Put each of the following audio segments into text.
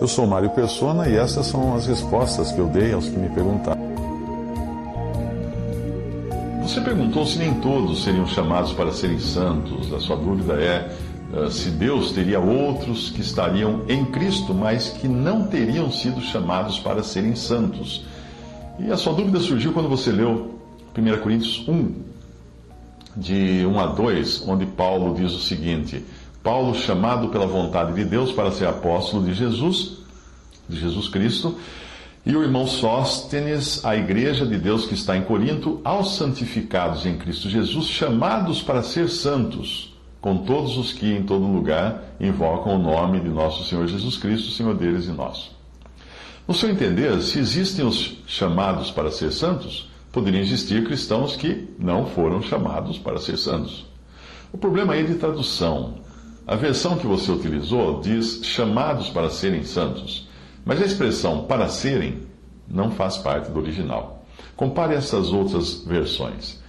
Eu sou Mário Persona e essas são as respostas que eu dei aos que me perguntaram. Você perguntou se nem todos seriam chamados para serem santos. A sua dúvida é uh, se Deus teria outros que estariam em Cristo, mas que não teriam sido chamados para serem santos. E a sua dúvida surgiu quando você leu 1 Coríntios 1, de 1 a 2, onde Paulo diz o seguinte: Paulo, chamado pela vontade de Deus para ser apóstolo de Jesus, de Jesus Cristo, e o irmão Sóstenes, a igreja de Deus que está em Corinto, aos santificados em Cristo Jesus, chamados para ser santos, com todos os que em todo lugar invocam o nome de nosso Senhor Jesus Cristo, Senhor deles e nosso. No seu entender, se existem os chamados para ser santos, poderiam existir cristãos que não foram chamados para ser santos. O problema é de tradução. A versão que você utilizou diz chamados para serem santos, mas a expressão para serem não faz parte do original. Compare essas outras versões.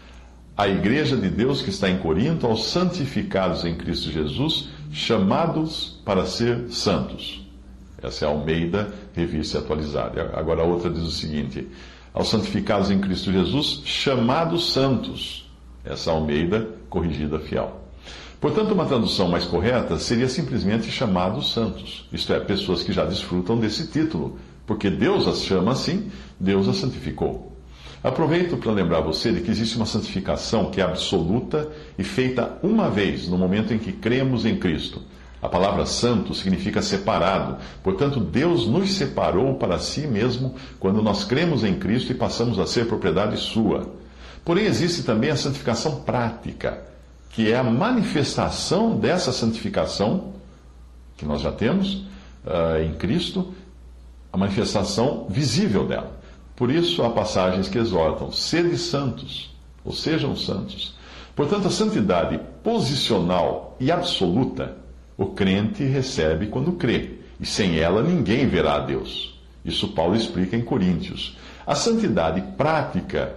A igreja de Deus que está em Corinto, aos santificados em Cristo Jesus, chamados para ser santos. Essa é a Almeida, revista atualizada. Agora a outra diz o seguinte: aos santificados em Cristo Jesus, chamados santos. Essa Almeida, corrigida fiel. Portanto, uma tradução mais correta seria simplesmente chamados santos, isto é, pessoas que já desfrutam desse título, porque Deus as chama assim, Deus as santificou. Aproveito para lembrar você de que existe uma santificação que é absoluta e feita uma vez no momento em que cremos em Cristo. A palavra santo significa separado, portanto, Deus nos separou para si mesmo quando nós cremos em Cristo e passamos a ser propriedade sua. Porém, existe também a santificação prática que é a manifestação dessa santificação que nós já temos uh, em Cristo, a manifestação visível dela. Por isso há passagens que exortam: sede santos, ou sejam santos. Portanto, a santidade posicional e absoluta o crente recebe quando crê, e sem ela ninguém verá a Deus. Isso Paulo explica em Coríntios. A santidade prática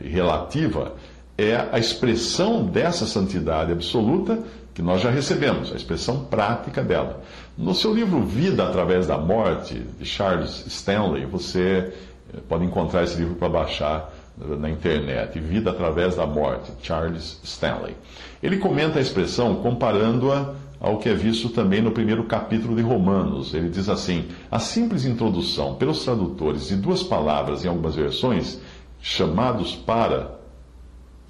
e relativa é a expressão dessa santidade absoluta que nós já recebemos, a expressão prática dela. No seu livro Vida através da Morte, de Charles Stanley, você eh, pode encontrar esse livro para baixar eh, na internet, Vida através da Morte, Charles Stanley. Ele comenta a expressão comparando-a ao que é visto também no primeiro capítulo de Romanos. Ele diz assim: a simples introdução pelos tradutores de duas palavras em algumas versões, chamados para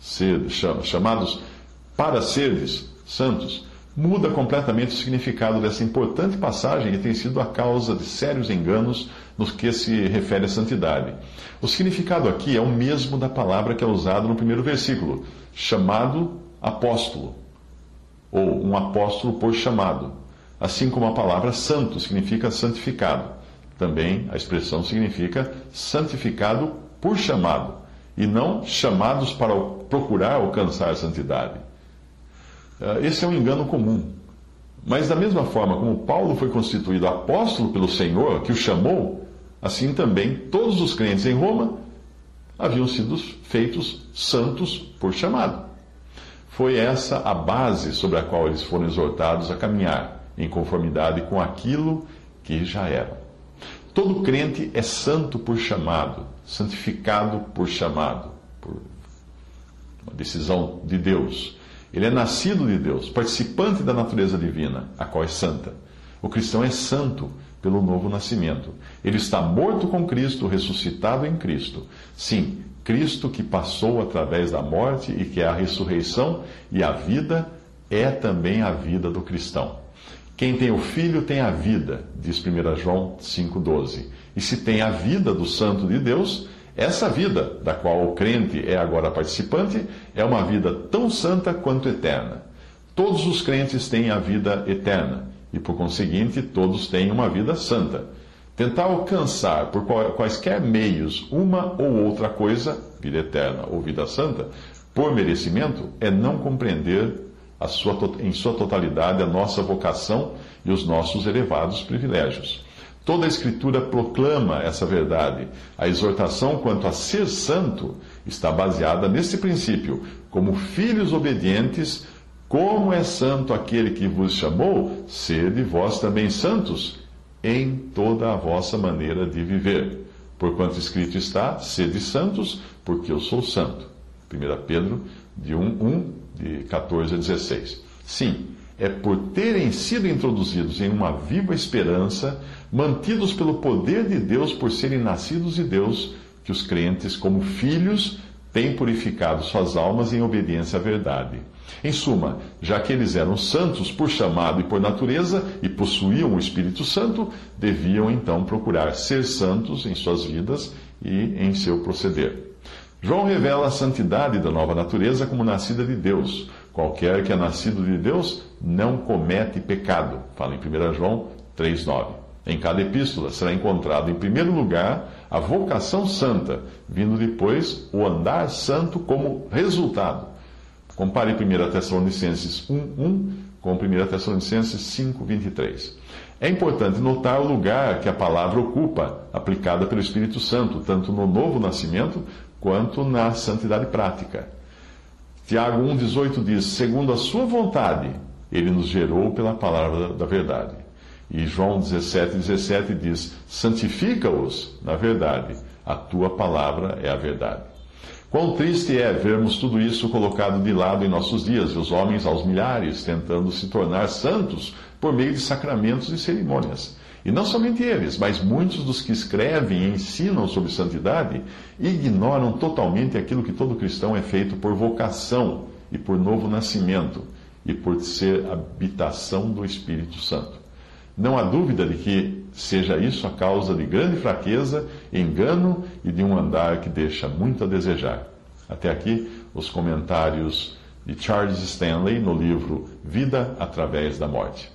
ser, chamados para seres santos, muda completamente o significado dessa importante passagem e tem sido a causa de sérios enganos no que se refere à santidade. O significado aqui é o mesmo da palavra que é usada no primeiro versículo, chamado apóstolo, ou um apóstolo por chamado, assim como a palavra santo significa santificado. Também a expressão significa santificado por chamado e não chamados para procurar alcançar a santidade. Ah, esse é um engano comum. Mas, da mesma forma como Paulo foi constituído apóstolo pelo Senhor, que o chamou, assim também todos os crentes em Roma haviam sido feitos santos por chamado. Foi essa a base sobre a qual eles foram exortados a caminhar, em conformidade com aquilo que já eram. Todo crente é santo por chamado, santificado por chamado, por uma decisão de Deus. Ele é nascido de Deus, participante da natureza divina, a qual é santa. O cristão é santo pelo novo nascimento. Ele está morto com Cristo, ressuscitado em Cristo. Sim, Cristo que passou através da morte e que é a ressurreição e a vida é também a vida do cristão. Quem tem o Filho tem a vida, diz 1 João 5,12. E se tem a vida do Santo de Deus, essa vida, da qual o crente é agora participante, é uma vida tão santa quanto eterna. Todos os crentes têm a vida eterna e, por conseguinte, todos têm uma vida santa. Tentar alcançar por quaisquer meios uma ou outra coisa, vida eterna ou vida santa, por merecimento, é não compreender sua, em sua totalidade a nossa vocação e os nossos elevados privilégios. Toda a Escritura proclama essa verdade. A exortação quanto a ser santo está baseada nesse princípio. Como filhos obedientes, Como é santo aquele que vos chamou, sede vós também santos em toda a vossa maneira de viver. Porquanto escrito está: sede santos, porque eu sou santo. 1 Pedro de 1, 1, de 14 a 16. Sim, é por terem sido introduzidos em uma viva esperança, mantidos pelo poder de Deus por serem nascidos de Deus, que os crentes, como filhos, têm purificado suas almas em obediência à verdade. Em suma, já que eles eram santos por chamado e por natureza e possuíam o Espírito Santo, deviam então procurar ser santos em suas vidas e em seu proceder. João revela a santidade da nova natureza como nascida de Deus. Qualquer que é nascido de Deus não comete pecado. Fala em 1 João 3,9. Em cada epístola será encontrado, em primeiro lugar, a vocação santa, vindo depois o andar santo como resultado. Compare 1 Tessalonicenses 1,1 com 1 Tessalonicenses 5,23. É importante notar o lugar que a palavra ocupa, aplicada pelo Espírito Santo, tanto no novo nascimento quanto na santidade prática. Tiago 1,18 diz: Segundo a sua vontade, ele nos gerou pela palavra da verdade. E João 17,17 17 diz: Santifica-os na verdade, a tua palavra é a verdade. Quão triste é vermos tudo isso colocado de lado em nossos dias, os homens aos milhares tentando se tornar santos por meio de sacramentos e cerimônias. E não somente eles, mas muitos dos que escrevem e ensinam sobre santidade ignoram totalmente aquilo que todo cristão é feito por vocação e por novo nascimento e por ser habitação do Espírito Santo. Não há dúvida de que seja isso a causa de grande fraqueza, engano e de um andar que deixa muito a desejar. Até aqui os comentários de Charles Stanley no livro Vida através da Morte.